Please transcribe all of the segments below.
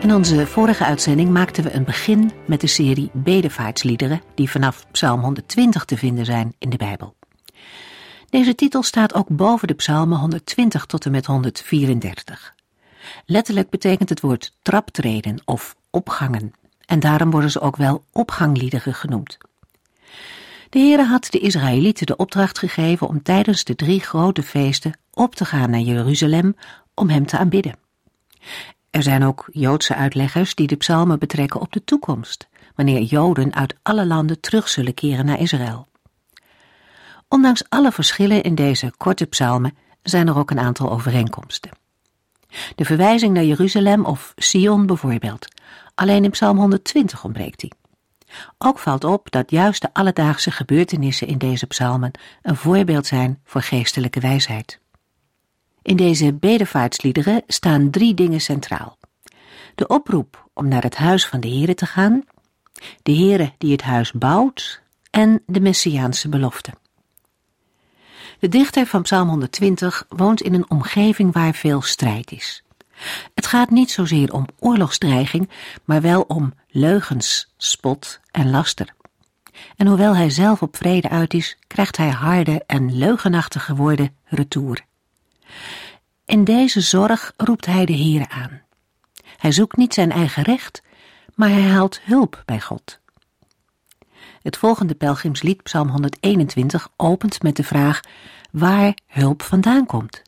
In onze vorige uitzending maakten we een begin met de serie bedevaartsliederen die vanaf Psalm 120 te vinden zijn in de Bijbel. Deze titel staat ook boven de psalmen 120 tot en met 134. Letterlijk betekent het woord traptreden of opgangen en daarom worden ze ook wel opgangliederen genoemd. De Heere had de Israëlieten de opdracht gegeven om tijdens de drie grote feesten op te gaan naar Jeruzalem om hem te aanbidden. Er zijn ook Joodse uitleggers die de psalmen betrekken op de toekomst, wanneer Joden uit alle landen terug zullen keren naar Israël. Ondanks alle verschillen in deze korte psalmen zijn er ook een aantal overeenkomsten. De verwijzing naar Jeruzalem of Sion bijvoorbeeld, alleen in psalm 120 ontbreekt die. Ook valt op dat juist de alledaagse gebeurtenissen in deze psalmen een voorbeeld zijn voor geestelijke wijsheid. In deze bedevaartsliederen staan drie dingen centraal. De oproep om naar het huis van de Here te gaan, de Here die het huis bouwt en de Messiaanse belofte. De dichter van Psalm 120 woont in een omgeving waar veel strijd is. Het gaat niet zozeer om oorlogsdreiging, maar wel om leugens, spot en laster. En hoewel hij zelf op vrede uit is, krijgt hij harde en leugenachtige woorden retour. In deze zorg roept hij de Heere aan. Hij zoekt niet zijn eigen recht, maar hij haalt hulp bij God. Het volgende pelgrimslied, Psalm 121, opent met de vraag waar hulp vandaan komt.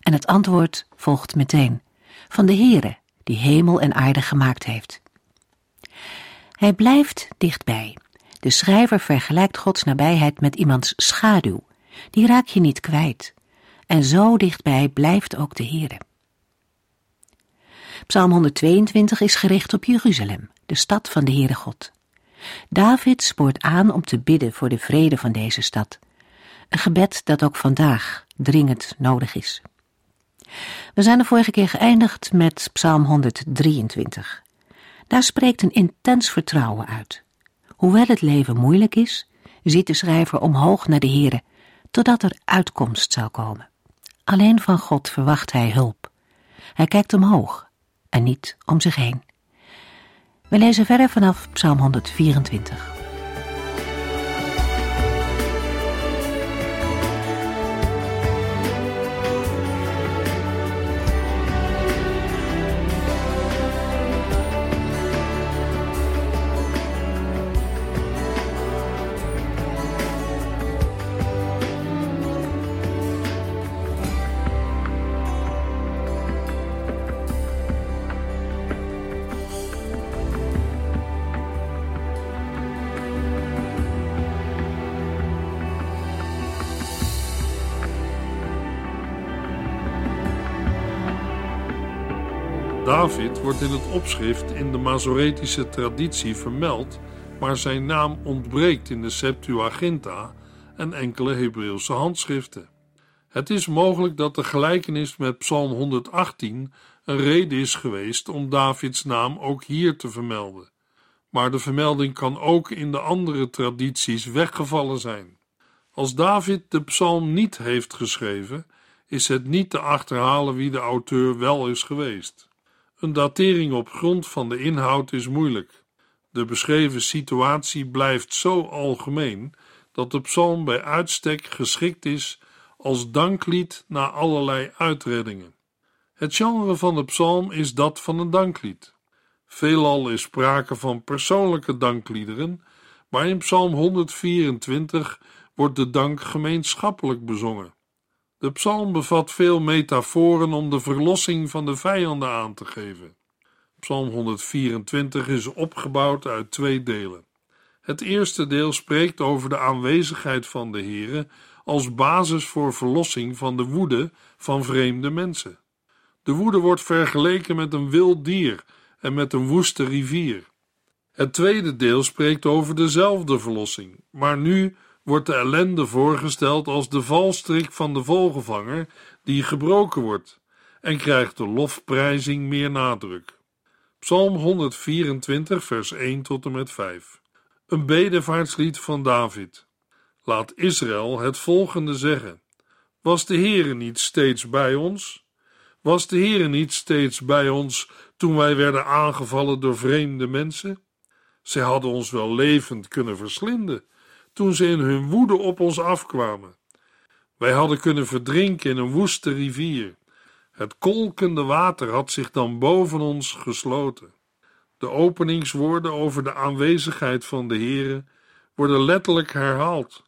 En het antwoord volgt meteen: van de Heere, die hemel en aarde gemaakt heeft. Hij blijft dichtbij. De schrijver vergelijkt Gods nabijheid met iemands schaduw. Die raak je niet kwijt en zo dichtbij blijft ook de Heere. Psalm 122 is gericht op Jeruzalem, de stad van de Heere God. David spoort aan om te bidden voor de vrede van deze stad. Een gebed dat ook vandaag dringend nodig is. We zijn de vorige keer geëindigd met Psalm 123. Daar spreekt een intens vertrouwen uit. Hoewel het leven moeilijk is, ziet de schrijver omhoog naar de Heere, totdat er uitkomst zal komen. Alleen van God verwacht hij hulp. Hij kijkt omhoog en niet om zich heen. We lezen verder vanaf Psalm 124. David wordt in het opschrift in de Masoretische traditie vermeld, maar zijn naam ontbreekt in de Septuaginta en enkele Hebreeuwse handschriften. Het is mogelijk dat de gelijkenis met Psalm 118 een reden is geweest om Davids naam ook hier te vermelden. Maar de vermelding kan ook in de andere tradities weggevallen zijn. Als David de psalm niet heeft geschreven, is het niet te achterhalen wie de auteur wel is geweest. Een datering op grond van de inhoud is moeilijk. De beschreven situatie blijft zo algemeen dat de psalm bij uitstek geschikt is als danklied na allerlei uitreddingen. Het genre van de psalm is dat van een danklied. Veelal is sprake van persoonlijke dankliederen, maar in psalm 124 wordt de dank gemeenschappelijk bezongen. De psalm bevat veel metaforen om de verlossing van de vijanden aan te geven. Psalm 124 is opgebouwd uit twee delen. Het eerste deel spreekt over de aanwezigheid van de Heere als basis voor verlossing van de woede van vreemde mensen. De woede wordt vergeleken met een wild dier en met een woeste rivier. Het tweede deel spreekt over dezelfde verlossing, maar nu wordt de ellende voorgesteld als de valstrik van de vogelvanger die gebroken wordt en krijgt de lofprijzing meer nadruk. Psalm 124, vers 1 tot en met 5. Een bedevaartslied van David. Laat Israël het volgende zeggen: Was de Heere niet steeds bij ons? Was de Heere niet steeds bij ons toen wij werden aangevallen door vreemde mensen? Zij hadden ons wel levend kunnen verslinden toen ze in hun woede op ons afkwamen. Wij hadden kunnen verdrinken in een woeste rivier. Het kolkende water had zich dan boven ons gesloten. De openingswoorden over de aanwezigheid van de Heere worden letterlijk herhaald.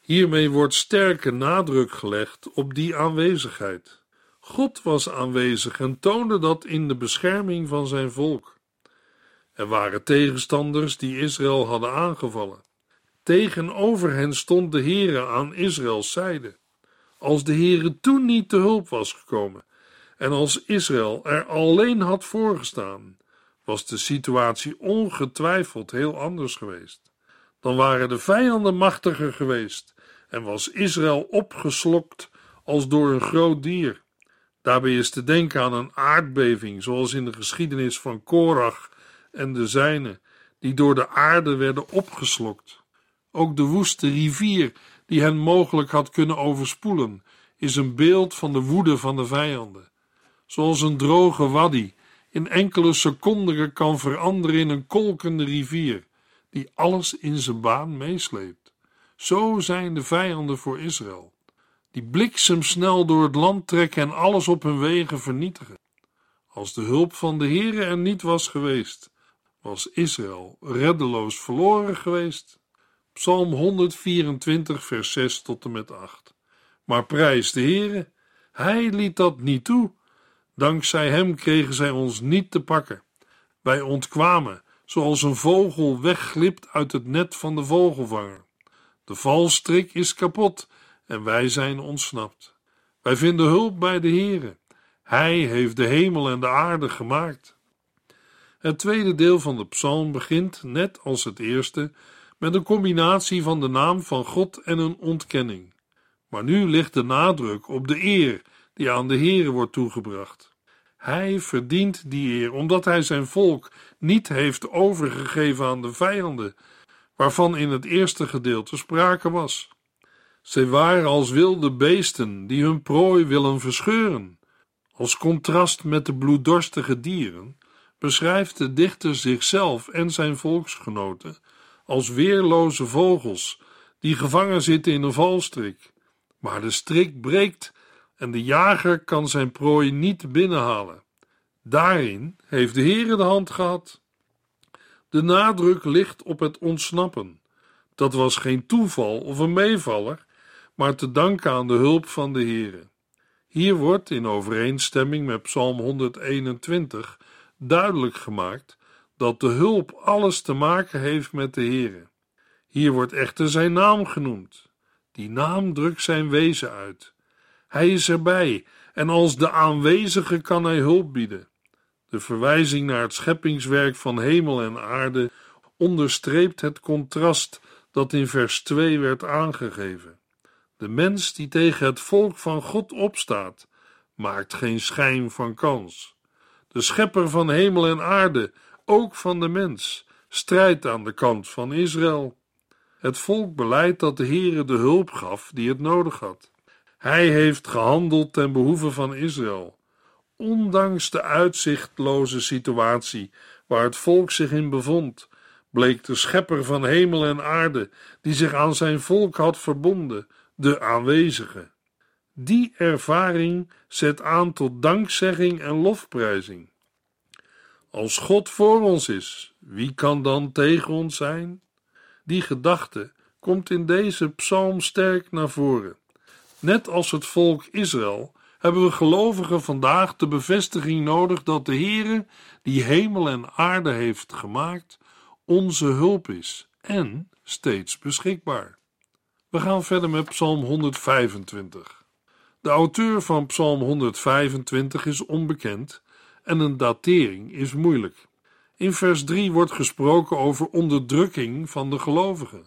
Hiermee wordt sterke nadruk gelegd op die aanwezigheid. God was aanwezig en toonde dat in de bescherming van zijn volk. Er waren tegenstanders die Israël hadden aangevallen. Tegenover hen stond de Heere aan Israëls zijde. Als de Heere toen niet te hulp was gekomen en als Israël er alleen had voorgestaan, was de situatie ongetwijfeld heel anders geweest. Dan waren de vijanden machtiger geweest en was Israël opgeslokt als door een groot dier. Daarbij is te denken aan een aardbeving, zoals in de geschiedenis van Korach en de zijnen, die door de aarde werden opgeslokt. Ook de woeste rivier, die hen mogelijk had kunnen overspoelen, is een beeld van de woede van de vijanden. Zoals een droge waddy in enkele seconden kan veranderen in een kolkende rivier, die alles in zijn baan meesleept. Zo zijn de vijanden voor Israël, die bliksemsnel door het land trekken en alles op hun wegen vernietigen. Als de hulp van de Heere er niet was geweest, was Israël reddeloos verloren geweest. Psalm 124, vers 6 tot en met 8. Maar prijs de Heere, hij liet dat niet toe. Dankzij hem kregen zij ons niet te pakken. Wij ontkwamen, zoals een vogel wegglipt uit het net van de vogelvanger. De valstrik is kapot en wij zijn ontsnapt. Wij vinden hulp bij de Heere. Hij heeft de hemel en de aarde gemaakt. Het tweede deel van de psalm begint, net als het eerste, met een combinatie van de naam van God en een ontkenning. Maar nu ligt de nadruk op de eer die aan de Heere wordt toegebracht. Hij verdient die eer omdat hij zijn volk niet heeft overgegeven aan de vijanden, waarvan in het eerste gedeelte sprake was. Zij waren als wilde beesten die hun prooi willen verscheuren. Als contrast met de bloeddorstige dieren beschrijft de dichter zichzelf en zijn volksgenoten als weerloze vogels die gevangen zitten in een valstrik. Maar de strik breekt en de jager kan zijn prooi niet binnenhalen. Daarin heeft de Heere de hand gehad. De nadruk ligt op het ontsnappen. Dat was geen toeval of een meevaller, maar te danken aan de hulp van de Heere. Hier wordt, in overeenstemming met Psalm 121, duidelijk gemaakt dat de hulp alles te maken heeft met de Heere. Hier wordt echter zijn naam genoemd. Die naam drukt zijn wezen uit. Hij is erbij en als de aanwezige kan hij hulp bieden. De verwijzing naar het scheppingswerk van hemel en aarde onderstreept het contrast dat in vers 2 werd aangegeven. De mens die tegen het volk van God opstaat, maakt geen schijn van kans. De schepper van hemel en aarde, ook van de mens, strijdt aan de kant van Israël. Het volk beleidt dat de Heere de hulp gaf die het nodig had. Hij heeft gehandeld ten behoeve van Israël. Ondanks de uitzichtloze situatie waar het volk zich in bevond, bleek de schepper van hemel en aarde, die zich aan zijn volk had verbonden, de aanwezige. Die ervaring zet aan tot dankzegging en lofprijzing. Als God voor ons is, wie kan dan tegen ons zijn? Die gedachte komt in deze psalm sterk naar voren. Net als het volk Israël hebben we gelovigen vandaag de bevestiging nodig dat de Heere, die hemel en aarde heeft gemaakt, onze hulp is en steeds beschikbaar. We gaan verder met Psalm 125. De auteur van Psalm 125 is onbekend en een datering is moeilijk. In vers 3 wordt gesproken over onderdrukking van de gelovigen.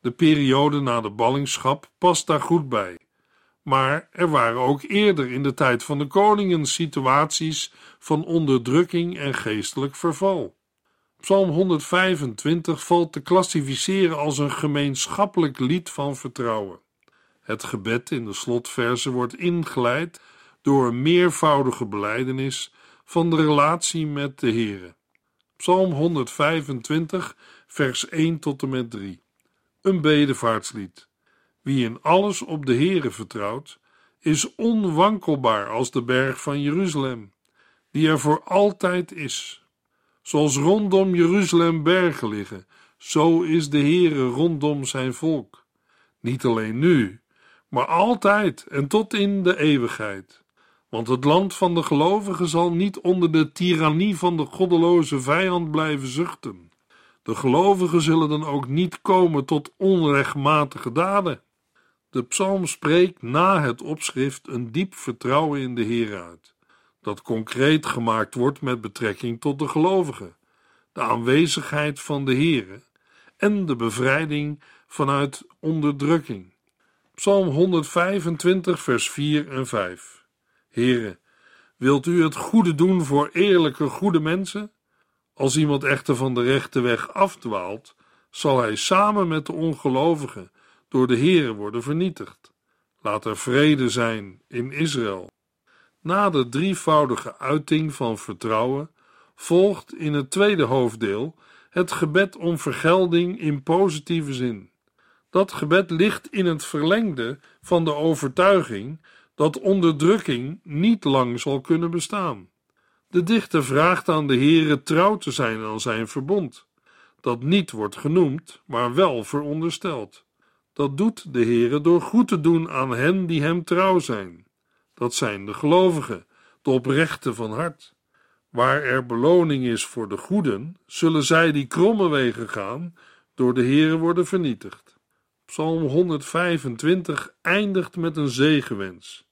De periode na de ballingschap past daar goed bij. Maar er waren ook eerder in de tijd van de koningen situaties van onderdrukking en geestelijk verval. Psalm 125 valt te klassificeren als een gemeenschappelijk lied van vertrouwen. Het gebed in de slotverse wordt ingeleid door een meervoudige belijdenis van de relatie met de Heere. Psalm 125, vers 1 tot en met 3. Een bedevaartslied. Wie in alles op de Heere vertrouwt, is onwankelbaar als de berg van Jeruzalem, die er voor altijd is. Zoals rondom Jeruzalem bergen liggen, zo is de Heere rondom zijn volk. Niet alleen nu, maar altijd en tot in de eeuwigheid. Want het land van de gelovigen zal niet onder de tirannie van de goddeloze vijand blijven zuchten. De gelovigen zullen dan ook niet komen tot onrechtmatige daden. De psalm spreekt na het opschrift een diep vertrouwen in de Heer uit, dat concreet gemaakt wordt met betrekking tot de gelovigen, de aanwezigheid van de Heer en de bevrijding vanuit onderdrukking. Psalm 125, vers 4 en 5. Heere, wilt u het goede doen voor eerlijke, goede mensen? Als iemand echter van de rechte weg afdwaalt, zal hij samen met de ongelovigen door de Heere worden vernietigd. Laat er vrede zijn in Israël. Na de drievoudige uiting van vertrouwen volgt in het tweede hoofddeel het gebed om vergelding in positieve zin. Dat gebed ligt in het verlengde van de overtuiging dat onderdrukking niet lang zal kunnen bestaan. De dichter vraagt aan de Heere trouw te zijn aan zijn verbond, dat niet wordt genoemd, maar wel verondersteld. Dat doet de Heere door goed te doen aan hen die hem trouw zijn. Dat zijn de gelovigen, de oprechten van hart. Waar er beloning is voor de goeden, zullen zij die kromme wegen gaan, door de Heere worden vernietigd. Psalm 125 eindigt met een zegenwens.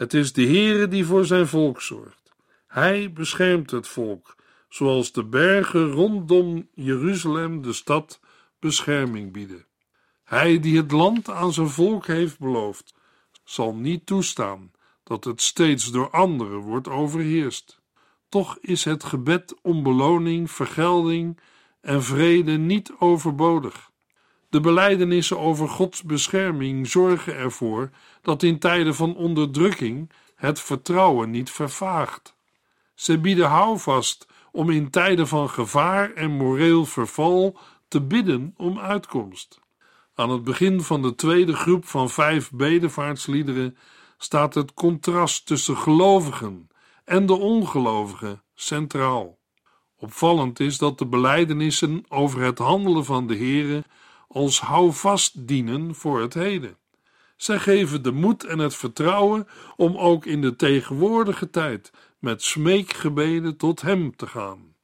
Het is de Heere die voor zijn volk zorgt. Hij beschermt het volk, zoals de bergen rondom Jeruzalem, de stad, bescherming bieden. Hij die het land aan zijn volk heeft beloofd, zal niet toestaan dat het steeds door anderen wordt overheerst. Toch is het gebed om beloning, vergelding en vrede niet overbodig. De belijdenissen over Gods bescherming zorgen ervoor dat in tijden van onderdrukking het vertrouwen niet vervaagt. Ze bieden houvast om in tijden van gevaar en moreel verval te bidden om uitkomst. Aan het begin van de tweede groep van vijf bedevaartsliederen staat het contrast tussen gelovigen en de ongelovigen centraal. Opvallend is dat de belijdenissen over het handelen van de Here als houvast dienen voor het heden. Zij geven de moed en het vertrouwen om ook in de tegenwoordige tijd met smeekgebeden tot Hem te gaan.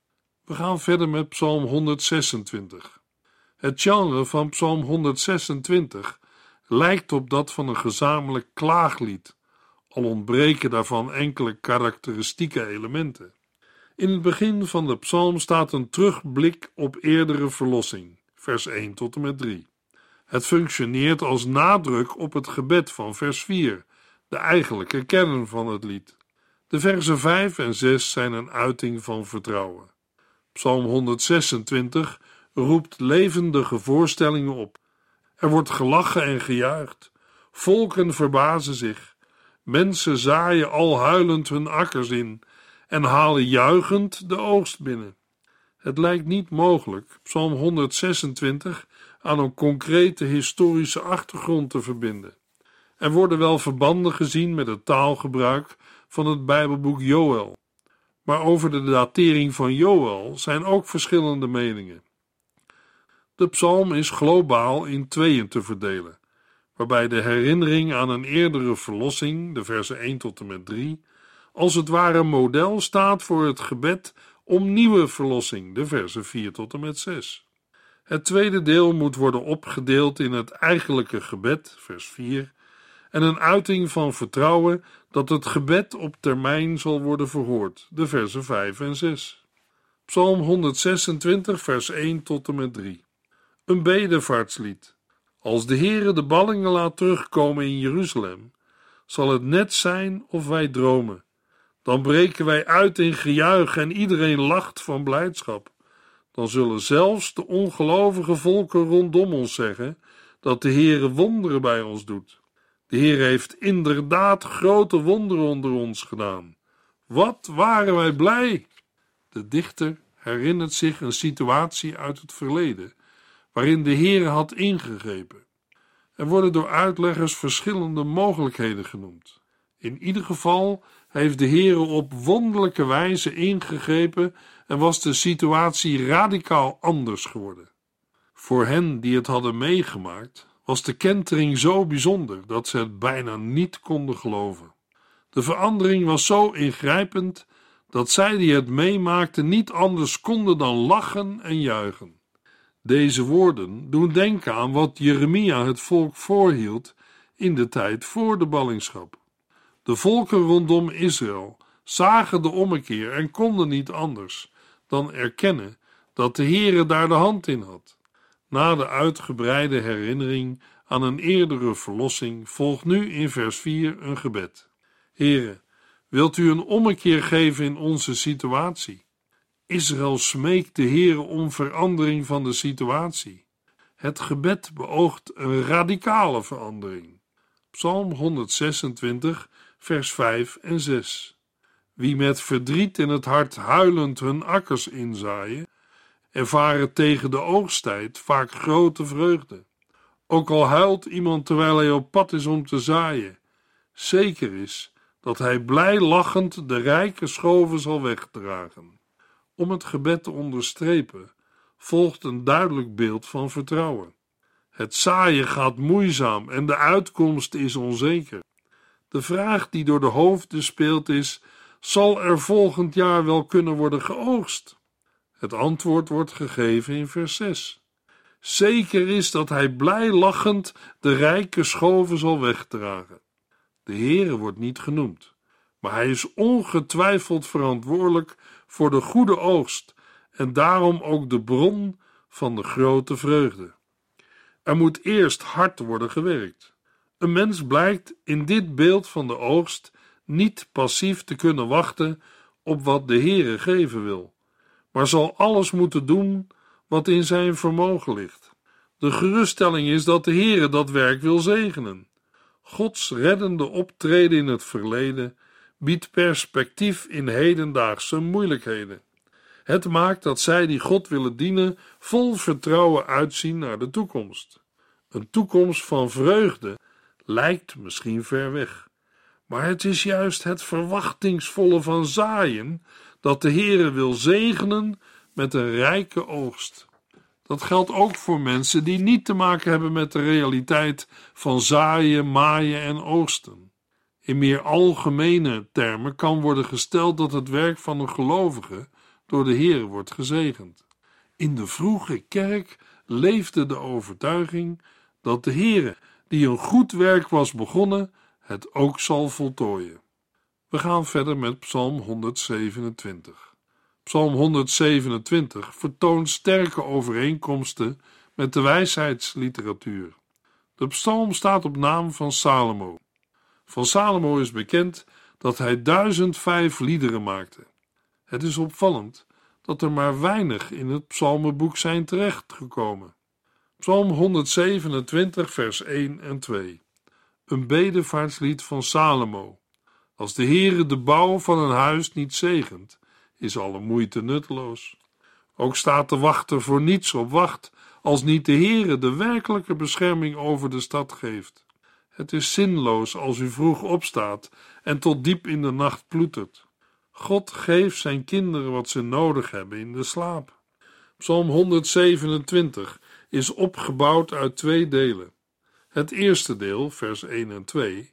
We gaan verder met Psalm 126. Het genre van Psalm 126 lijkt op dat van een gezamenlijk klaaglied, al ontbreken daarvan enkele karakteristieke elementen. In het begin van de psalm staat een terugblik op eerdere verlossing, vers 1 tot en met 3. Het functioneert als nadruk op het gebed van vers 4, de eigenlijke kern van het lied. De versen 5 en 6 zijn een uiting van vertrouwen. Psalm 126 roept levendige voorstellingen op. Er wordt gelachen en gejuicht. Volken verbazen zich. Mensen zaaien al huilend hun akkers in en halen juichend de oogst binnen. Het lijkt niet mogelijk Psalm 126 aan een concrete historische achtergrond te verbinden. Er worden wel verbanden gezien met het taalgebruik van het Bijbelboek Joël, maar over de datering van Joël zijn ook verschillende meningen. De psalm is globaal in tweeën te verdelen, waarbij de herinnering aan een eerdere verlossing, de versen 1 tot en met 3, als het ware model staat voor het gebed om nieuwe verlossing, de versen 4 tot en met 6. Het tweede deel moet worden opgedeeld in het eigenlijke gebed, vers 4, en een uiting van vertrouwen dat het gebed op termijn zal worden verhoord, de versen 5 en 6. Psalm 126, vers 1 tot en met 3. Een bedevaartslied. Als de Heere de ballingen laat terugkomen in Jeruzalem, zal het net zijn of wij dromen. Dan breken wij uit in gejuich en iedereen lacht van blijdschap. Dan zullen zelfs de ongelovige volken rondom ons zeggen dat de Heere wonderen bij ons doet. De Heer heeft inderdaad grote wonderen onder ons gedaan. Wat waren wij blij! De dichter herinnert zich een situatie uit het verleden waarin de Heer had ingegrepen. Er worden door uitleggers verschillende mogelijkheden genoemd. In ieder geval heeft de Heer op wonderlijke wijze ingegrepen en was de situatie radicaal anders geworden. Voor hen die het hadden meegemaakt, was de kentering zo bijzonder dat ze het bijna niet konden geloven. De verandering was zo ingrijpend dat zij die het meemaakten niet anders konden dan lachen en juichen. Deze woorden doen denken aan wat Jeremia het volk voorhield in de tijd voor de ballingschap. De volken rondom Israël zagen de ommekeer en konden niet anders dan erkennen dat de Heere daar de hand in had. Na de uitgebreide herinnering aan een eerdere verlossing volgt nu in vers 4 een gebed. Heere, wilt u een ommekeer geven in onze situatie? Israël smeekt de Heere om verandering van de situatie. Het gebed beoogt een radicale verandering. Psalm 126, vers 5 en 6. Wie met verdriet in het hart huilend hun akkers inzaaien, ervaren tegen de oogsttijd vaak grote vreugde. Ook al huilt iemand terwijl hij op pad is om te zaaien, zeker is dat hij blij lachend de rijke schoven zal wegdragen. Om het gebed te onderstrepen, volgt een duidelijk beeld van vertrouwen. Het zaaien gaat moeizaam en de uitkomst is onzeker. De vraag die door de hoofden speelt is: zal er volgend jaar wel kunnen worden geoogst? Het antwoord wordt gegeven in vers 6. Zeker is dat hij blij lachend de rijke schoven zal wegdragen. De Heere wordt niet genoemd, maar hij is ongetwijfeld verantwoordelijk voor de goede oogst en daarom ook de bron van de grote vreugde. Er moet eerst hard worden gewerkt. Een mens blijkt in dit beeld van de oogst niet passief te kunnen wachten op wat de Heere geven wil, maar zal alles moeten doen wat in zijn vermogen ligt. De geruststelling is dat de Heere dat werk wil zegenen. Gods reddende optreden in het verleden biedt perspectief in hedendaagse moeilijkheden. Het maakt dat zij die God willen dienen vol vertrouwen uitzien naar de toekomst. Een toekomst van vreugde lijkt misschien ver weg, maar het is juist het verwachtingsvolle van zaaien dat de Heere wil zegenen met een rijke oogst. Dat geldt ook voor mensen die niet te maken hebben met de realiteit van zaaien, maaien en oogsten. In meer algemene termen kan worden gesteld dat het werk van een gelovige door de Heer wordt gezegend. In de vroege kerk leefde de overtuiging dat de Heer, die een goed werk was begonnen, het ook zal voltooien. We gaan verder met Psalm 127. Psalm 127 vertoont sterke overeenkomsten met de wijsheidsliteratuur. De psalm staat op naam van Salomo. Van Salomo is bekend dat hij 1005 liederen maakte. Het is opvallend dat er maar weinig in het psalmenboek zijn terechtgekomen. Psalm 127, vers 1 en 2. Een bedevaartslied van Salomo. Als de Heere de bouw van een huis niet zegent, is alle moeite nutteloos. Ook staat de wachter voor niets op wacht, als niet de Heere de werkelijke bescherming over de stad geeft. Het is zinloos als u vroeg opstaat en tot diep in de nacht ploetert. God geeft zijn kinderen wat ze nodig hebben in de slaap. Psalm 127 is opgebouwd uit twee delen. Het eerste deel, vers 1 en 2,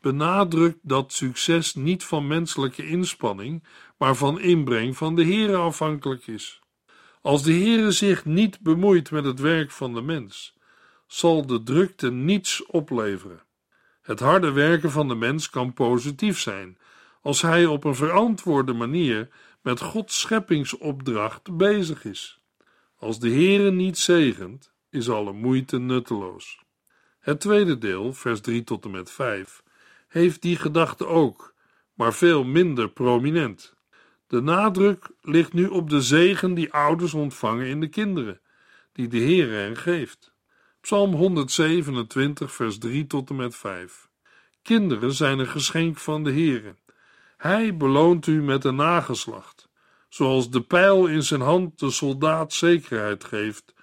benadrukt dat succes niet van menselijke inspanning, maar van inbreng van de Heere afhankelijk is. Als de Heere zich niet bemoeit met het werk van de mens, zal de drukte niets opleveren. Het harde werken van de mens kan positief zijn als hij op een verantwoorde manier met Gods scheppingsopdracht bezig is. Als de Heere niet zegent, is alle moeite nutteloos. Het tweede deel, vers 3 tot en met 5, heeft die gedachte ook, maar veel minder prominent. De nadruk ligt nu op de zegen die ouders ontvangen in de kinderen, die de Heer hen geeft. Psalm 127, vers 3 tot en met 5. Kinderen zijn een geschenk van de Heere. Hij beloont u met een nageslacht. Zoals de pijl in zijn hand de soldaat zekerheid geeft,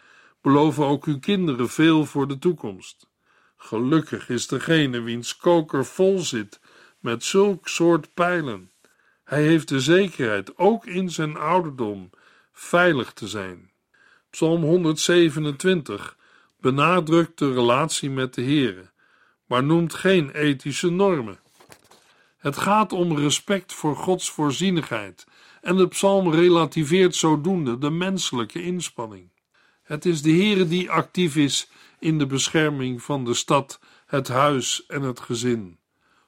beloven ook uw kinderen veel voor de toekomst. Gelukkig is degene wiens koker vol zit met zulk soort pijlen. Hij heeft de zekerheid ook in zijn ouderdom veilig te zijn. Psalm 127 benadrukt de relatie met de Heere, maar noemt geen ethische normen. Het gaat om respect voor Gods voorzienigheid en de psalm relativeert zodoende de menselijke inspanning. Het is de Heere die actief is in de bescherming van de stad, het huis en het gezin.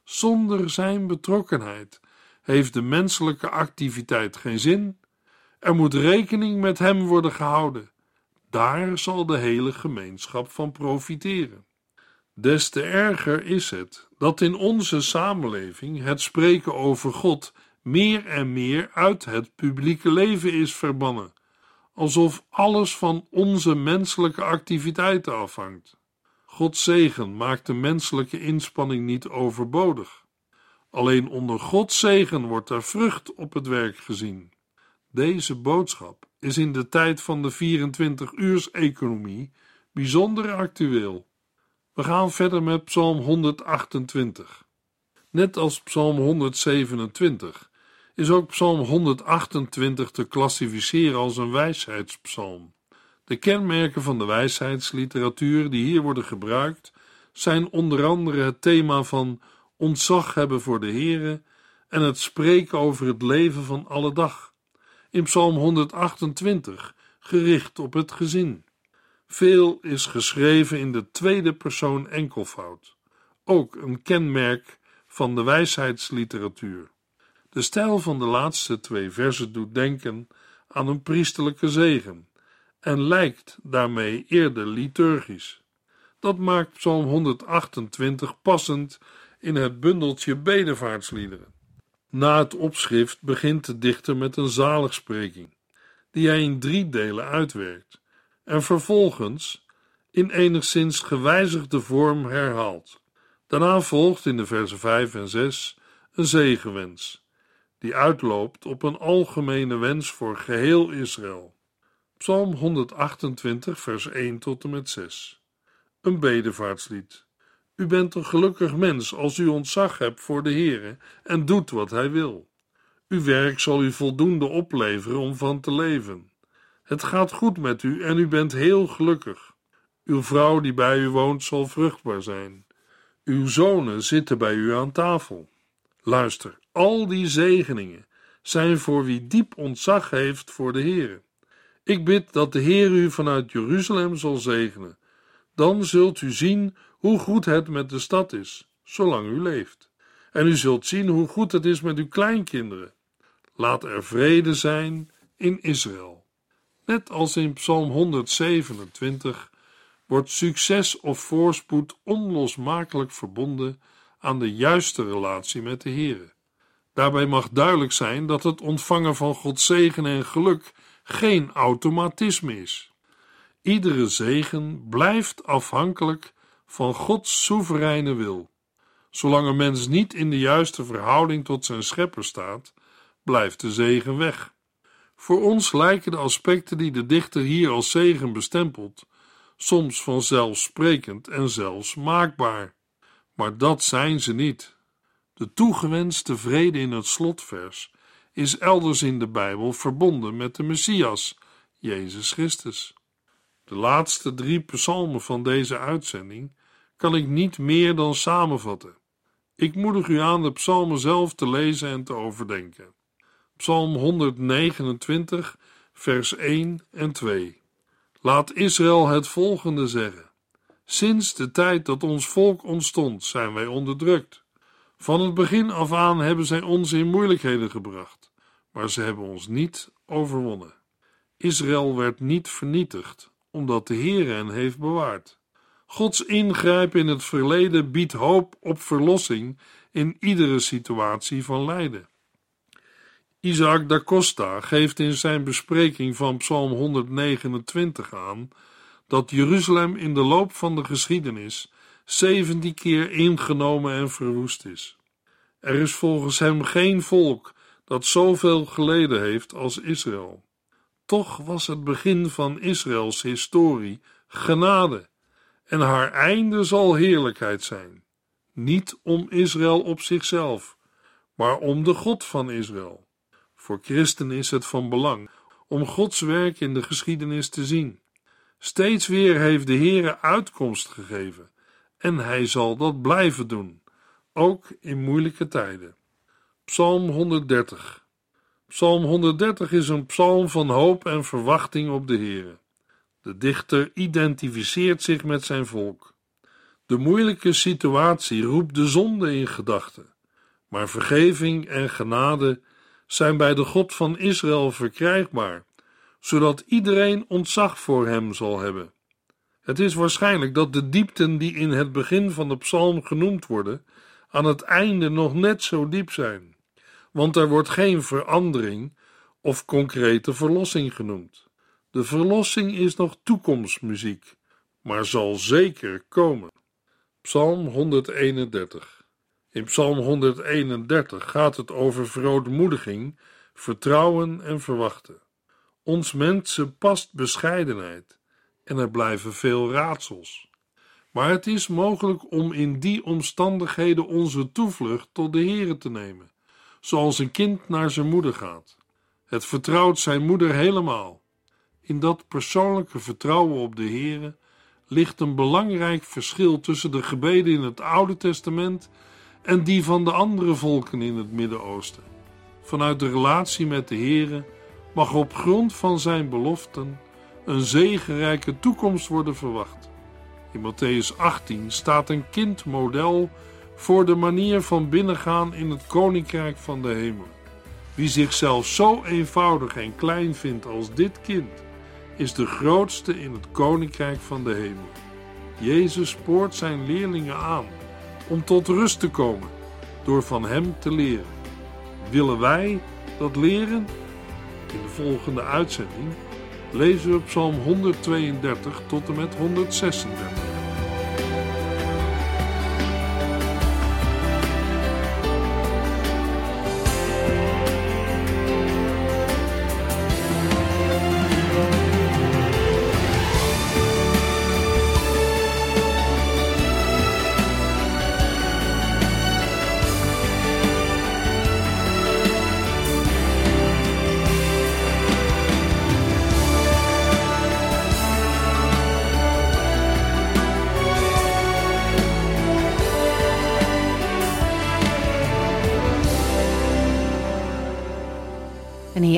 Zonder zijn betrokkenheid heeft de menselijke activiteit geen zin. Er moet rekening met hem worden gehouden. Daar zal de hele gemeenschap van profiteren. Des te erger is het dat in onze samenleving het spreken over God meer en meer uit het publieke leven is verbannen, alsof alles van onze menselijke activiteiten afhangt. Gods zegen maakt de menselijke inspanning niet overbodig. Alleen onder Gods zegen wordt er vrucht op het werk gezien. Deze boodschap is in de tijd van de 24-uurs-economie bijzonder actueel. We gaan verder met Psalm 128. Net als Psalm 127 is ook Psalm 128 te klassificeren als een wijsheidspsalm. De kenmerken van de wijsheidsliteratuur die hier worden gebruikt zijn onder andere het thema van ontzag hebben voor de Here en het spreken over het leven van alle dag. In Psalm 128 gericht op het gezin. Veel is geschreven in de tweede persoon enkelvoud, ook een kenmerk van de wijsheidsliteratuur. De stijl van de laatste twee versen doet denken aan een priesterlijke zegen en lijkt daarmee eerder liturgisch. Dat maakt Psalm 128 passend in het bundeltje bedevaartsliederen. Na het opschrift begint de dichter met een zaligspreking, die hij in drie delen uitwerkt en vervolgens in enigszins gewijzigde vorm herhaalt. Daarna volgt in de versen 5 en 6 een zegenwens, die uitloopt op een algemene wens voor geheel Israël. Psalm 128, vers 1 tot en met 6. Een bedevaartslied. U bent een gelukkig mens als u ontzag hebt voor de Heere en doet wat Hij wil. Uw werk zal u voldoende opleveren om van te leven. Het gaat goed met u en u bent heel gelukkig. Uw vrouw die bij u woont zal vruchtbaar zijn. Uw zonen zitten bij u aan tafel. Luister, al die zegeningen zijn voor wie diep ontzag heeft voor de Heere. Ik bid dat de Heer u vanuit Jeruzalem zal zegenen. Dan zult u zien hoe goed het met de stad is, zolang u leeft. En u zult zien hoe goed het is met uw kleinkinderen. Laat er vrede zijn in Israël. Net als in Psalm 127 wordt succes of voorspoed onlosmakelijk verbonden aan de juiste relatie met de Heer. Daarbij mag duidelijk zijn dat het ontvangen van Gods zegen en geluk geen automatisme is. Iedere zegen blijft afhankelijk van Gods soevereine wil. Zolang een mens niet in de juiste verhouding tot zijn schepper staat, blijft de zegen weg. Voor ons lijken de aspecten die de dichter hier als zegen bestempelt, soms vanzelfsprekend en zelfs maakbaar. Maar dat zijn ze niet. De toegewenste vrede in het slotvers is elders in de Bijbel verbonden met de Messias, Jezus Christus. De laatste drie psalmen van deze uitzending kan ik niet meer dan samenvatten. Ik moedig u aan de psalmen zelf te lezen en te overdenken. Psalm 129, vers 1 en 2. Laat Israël het volgende zeggen: Sinds de tijd dat ons volk ontstond, zijn wij onderdrukt. Van het begin af aan hebben zij ons in moeilijkheden gebracht, maar ze hebben ons niet overwonnen. Israël werd niet vernietigd, omdat de Heer hen heeft bewaard. Gods ingrijpen in het verleden biedt hoop op verlossing in iedere situatie van lijden. Isaac da Costa geeft in zijn bespreking van Psalm 129 aan dat Jeruzalem in de loop van de geschiedenis 17 keer ingenomen en verwoest is. Er is volgens hem geen volk dat zoveel geleden heeft als Israël. Toch was het begin van Israëls historie genade en haar einde zal heerlijkheid zijn. Niet om Israël op zichzelf, maar om de God van Israël. Voor christenen is het van belang om Gods werk in de geschiedenis te zien. Steeds weer heeft de Heere uitkomst gegeven en hij zal dat blijven doen, ook in moeilijke tijden. Psalm 130 Psalm 130 is een psalm van hoop en verwachting op de Heere. De dichter identificeert zich met zijn volk. De moeilijke situatie roept de zonde in gedachten, maar vergeving en genade zijn bij de God van Israël verkrijgbaar, zodat iedereen ontzag voor hem zal hebben. Het is waarschijnlijk dat de diepten die in het begin van de psalm genoemd worden, aan het einde nog net zo diep zijn, want er wordt geen verandering of concrete verlossing genoemd. De verlossing is nog toekomstmuziek, maar zal zeker komen. Psalm 131. In Psalm 131 gaat het over verootmoediging, vertrouwen en verwachten. Ons mensen past bescheidenheid en er blijven veel raadsels. Maar het is mogelijk om in die omstandigheden onze toevlucht tot de Heere te nemen, zoals een kind naar zijn moeder gaat. Het vertrouwt zijn moeder helemaal. In dat persoonlijke vertrouwen op de Heere ligt een belangrijk verschil tussen de gebeden in het Oude Testament en die van de andere volken in het Midden-Oosten. Vanuit de relatie met de Heere mag op grond van zijn beloften een zegenrijke toekomst worden verwacht. In Matthäus 18 staat een kindmodel voor de manier van binnengaan in het koninkrijk van de hemel. Wie zichzelf zo eenvoudig en klein vindt als dit kind, is de grootste in het koninkrijk van de hemel. Jezus spoort zijn leerlingen aan om tot rust te komen door van hem te leren. Willen wij dat leren? In de volgende uitzending lezen we Psalm 132 tot en met 136.